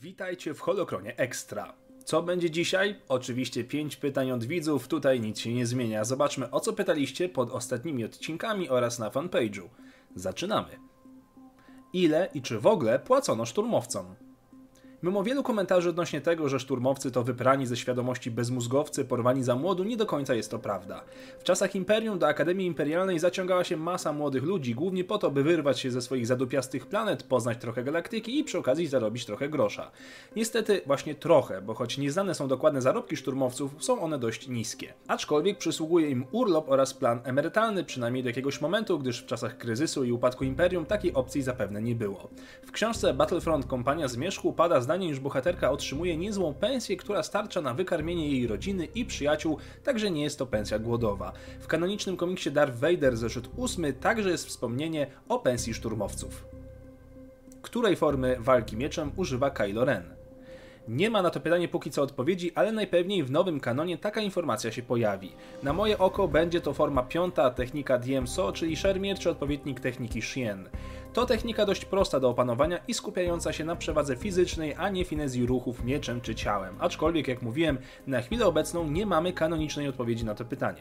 Witajcie w Holokronie Extra. Co będzie dzisiaj? Oczywiście 5 pytań od widzów, tutaj nic się nie zmienia. Zobaczmy o co pytaliście pod ostatnimi odcinkami oraz na fanpage'u. Zaczynamy. Ile i czy w ogóle płacono szturmowcom? Mimo wielu komentarzy odnośnie tego, że szturmowcy to wyprani ze świadomości bezmózgowcy porwani za młodu, nie do końca jest to prawda. W czasach Imperium do Akademii Imperialnej zaciągała się masa młodych ludzi, głównie po to, by wyrwać się ze swoich zadupiastych planet, poznać trochę galaktyki i przy okazji zarobić trochę grosza. Niestety właśnie trochę, bo choć nieznane są dokładne zarobki szturmowców, są one dość niskie. Aczkolwiek przysługuje im urlop oraz plan emerytalny, przynajmniej do jakiegoś momentu, gdyż w czasach kryzysu i upadku Imperium takiej opcji zapewne nie było. W książce Battlefront Kompania Zmierzchu pada zdanie zdanie, iż bohaterka otrzymuje niezłą pensję, która starcza na wykarmienie jej rodziny i przyjaciół, także nie jest to pensja głodowa. W kanonicznym komiksie Darth Vader zeszyt 8 także jest wspomnienie o pensji szturmowców. Której formy walki mieczem używa Kylo Ren? Nie ma na to pytanie póki co odpowiedzi, ale najpewniej w nowym kanonie taka informacja się pojawi. Na moje oko będzie to forma piąta, technika DMSO, czyli szermier czy odpowiednik techniki Shien. To technika dość prosta do opanowania i skupiająca się na przewadze fizycznej, a nie finezji ruchów mieczem czy ciałem. Aczkolwiek, jak mówiłem, na chwilę obecną nie mamy kanonicznej odpowiedzi na to pytanie.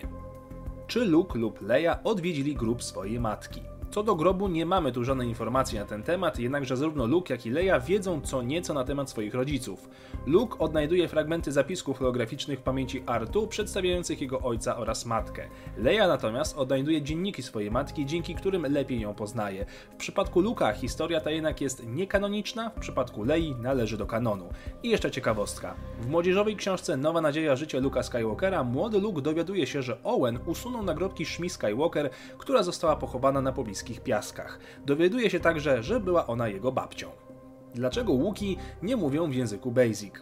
Czy Luke lub Leia odwiedzili grób swojej matki? Co do grobu nie mamy tu żadnej informacji na ten temat, jednakże zarówno Luke jak i Leia wiedzą co nieco na temat swoich rodziców. Luke odnajduje fragmenty zapisków holograficznych w pamięci Artu przedstawiających jego ojca oraz matkę. Leia natomiast odnajduje dzienniki swojej matki, dzięki którym lepiej ją poznaje. W przypadku Luka historia ta jednak jest niekanoniczna, w przypadku Lei należy do kanonu. I jeszcze ciekawostka. W młodzieżowej książce Nowa Nadzieja Życia Luka Skywalkera młody Luke dowiaduje się, że Owen usunął nagrobki Shmi Skywalker, która została pochowana na pobliskich piaskach. Dowiaduje się także, że była ona jego babcią. Dlaczego Łuki nie mówią w języku Basic?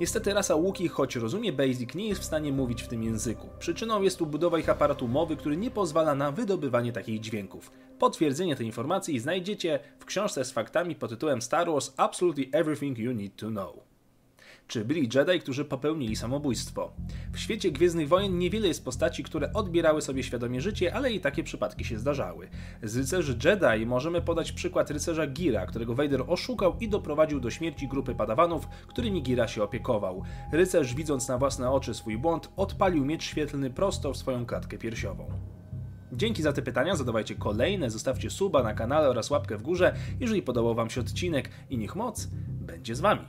Niestety rasa Łuki, choć rozumie Basic, nie jest w stanie mówić w tym języku. Przyczyną jest tu budowa ich aparatu mowy, który nie pozwala na wydobywanie takich dźwięków. Potwierdzenie tej informacji znajdziecie w książce z faktami pod tytułem Star Wars Absolutely Everything You Need to Know czy byli Jedi, którzy popełnili samobójstwo. W świecie Gwiezdnych Wojen niewiele jest postaci, które odbierały sobie świadomie życie, ale i takie przypadki się zdarzały. Z rycerzy Jedi możemy podać przykład rycerza Gira, którego Vader oszukał i doprowadził do śmierci grupy padawanów, którymi Gira się opiekował. Rycerz, widząc na własne oczy swój błąd, odpalił miecz świetlny prosto w swoją klatkę piersiową. Dzięki za te pytania, zadawajcie kolejne, zostawcie suba na kanale oraz łapkę w górze, jeżeli podobał Wam się odcinek i niech moc będzie z Wami.